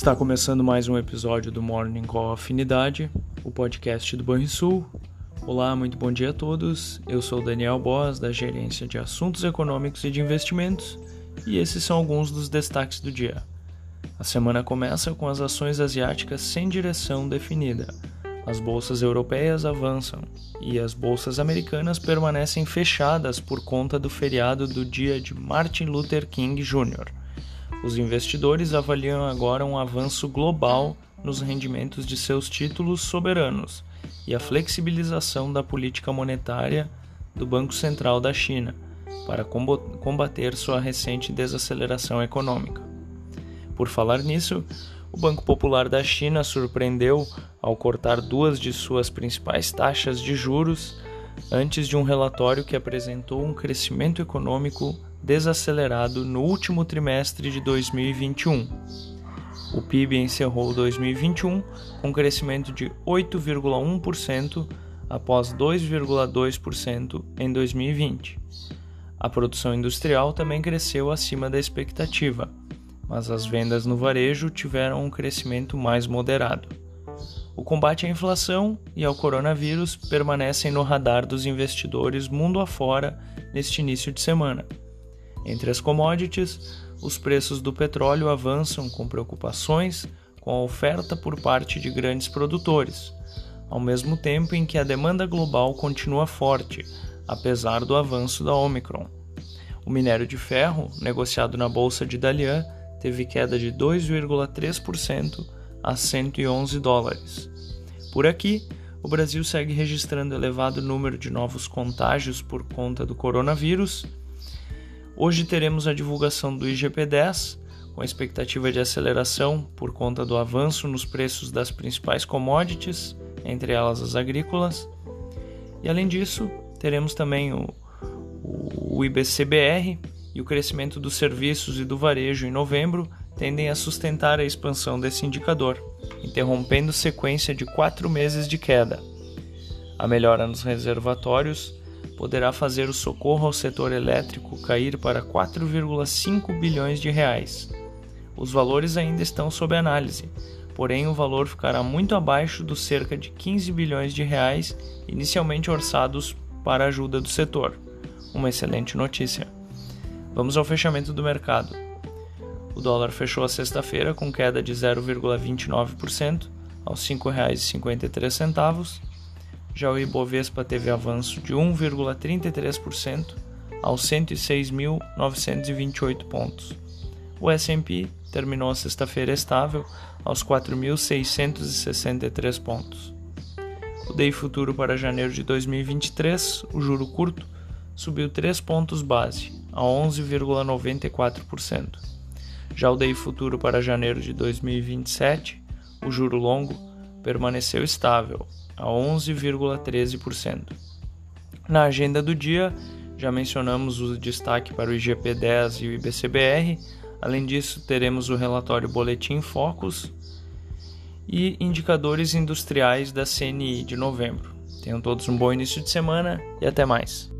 Está começando mais um episódio do Morning Call Afinidade, o podcast do Banrisul. Olá, muito bom dia a todos. Eu sou Daniel Boas, da Gerência de Assuntos Econômicos e de Investimentos, e esses são alguns dos destaques do dia. A semana começa com as ações asiáticas sem direção definida. As bolsas europeias avançam e as bolsas americanas permanecem fechadas por conta do feriado do dia de Martin Luther King Jr. Os investidores avaliam agora um avanço global nos rendimentos de seus títulos soberanos e a flexibilização da política monetária do Banco Central da China para combater sua recente desaceleração econômica. Por falar nisso, o Banco Popular da China surpreendeu ao cortar duas de suas principais taxas de juros antes de um relatório que apresentou um crescimento econômico desacelerado no último trimestre de 2021. O PIB encerrou 2021 com crescimento de 8,1% após 2,2% em 2020. A produção industrial também cresceu acima da expectativa, mas as vendas no varejo tiveram um crescimento mais moderado. O combate à inflação e ao coronavírus permanecem no radar dos investidores mundo afora neste início de semana. Entre as commodities, os preços do petróleo avançam com preocupações com a oferta por parte de grandes produtores, ao mesmo tempo em que a demanda global continua forte, apesar do avanço da Omicron. O minério de ferro, negociado na bolsa de Dalian, teve queda de 2,3% a 111 dólares. Por aqui, o Brasil segue registrando elevado número de novos contágios por conta do coronavírus Hoje teremos a divulgação do IGP-10, com a expectativa de aceleração por conta do avanço nos preços das principais commodities, entre elas as agrícolas. E além disso, teremos também o, o IBCBR e o crescimento dos serviços e do varejo em novembro tendem a sustentar a expansão desse indicador, interrompendo sequência de quatro meses de queda. A melhora nos reservatórios poderá fazer o socorro ao setor elétrico cair para 4,5 bilhões de reais. Os valores ainda estão sob análise, porém o valor ficará muito abaixo dos cerca de 15 bilhões de reais inicialmente orçados para a ajuda do setor. Uma excelente notícia. Vamos ao fechamento do mercado. O dólar fechou a sexta-feira com queda de 0,29% aos R$ 5,53 já o Ibovespa teve avanço de 1,33% aos 106.928 pontos. O S&P terminou a sexta-feira estável aos 4.663 pontos. O DEI futuro para janeiro de 2023, o juro curto, subiu 3 pontos base, a 11,94%. Já o DEI futuro para janeiro de 2027, o juro longo, permaneceu estável, a 11,13%. Na agenda do dia, já mencionamos o destaque para o IGP-10 e o IBCBR. Além disso, teremos o relatório Boletim Focus e indicadores industriais da CNI de novembro. Tenham todos um bom início de semana e até mais.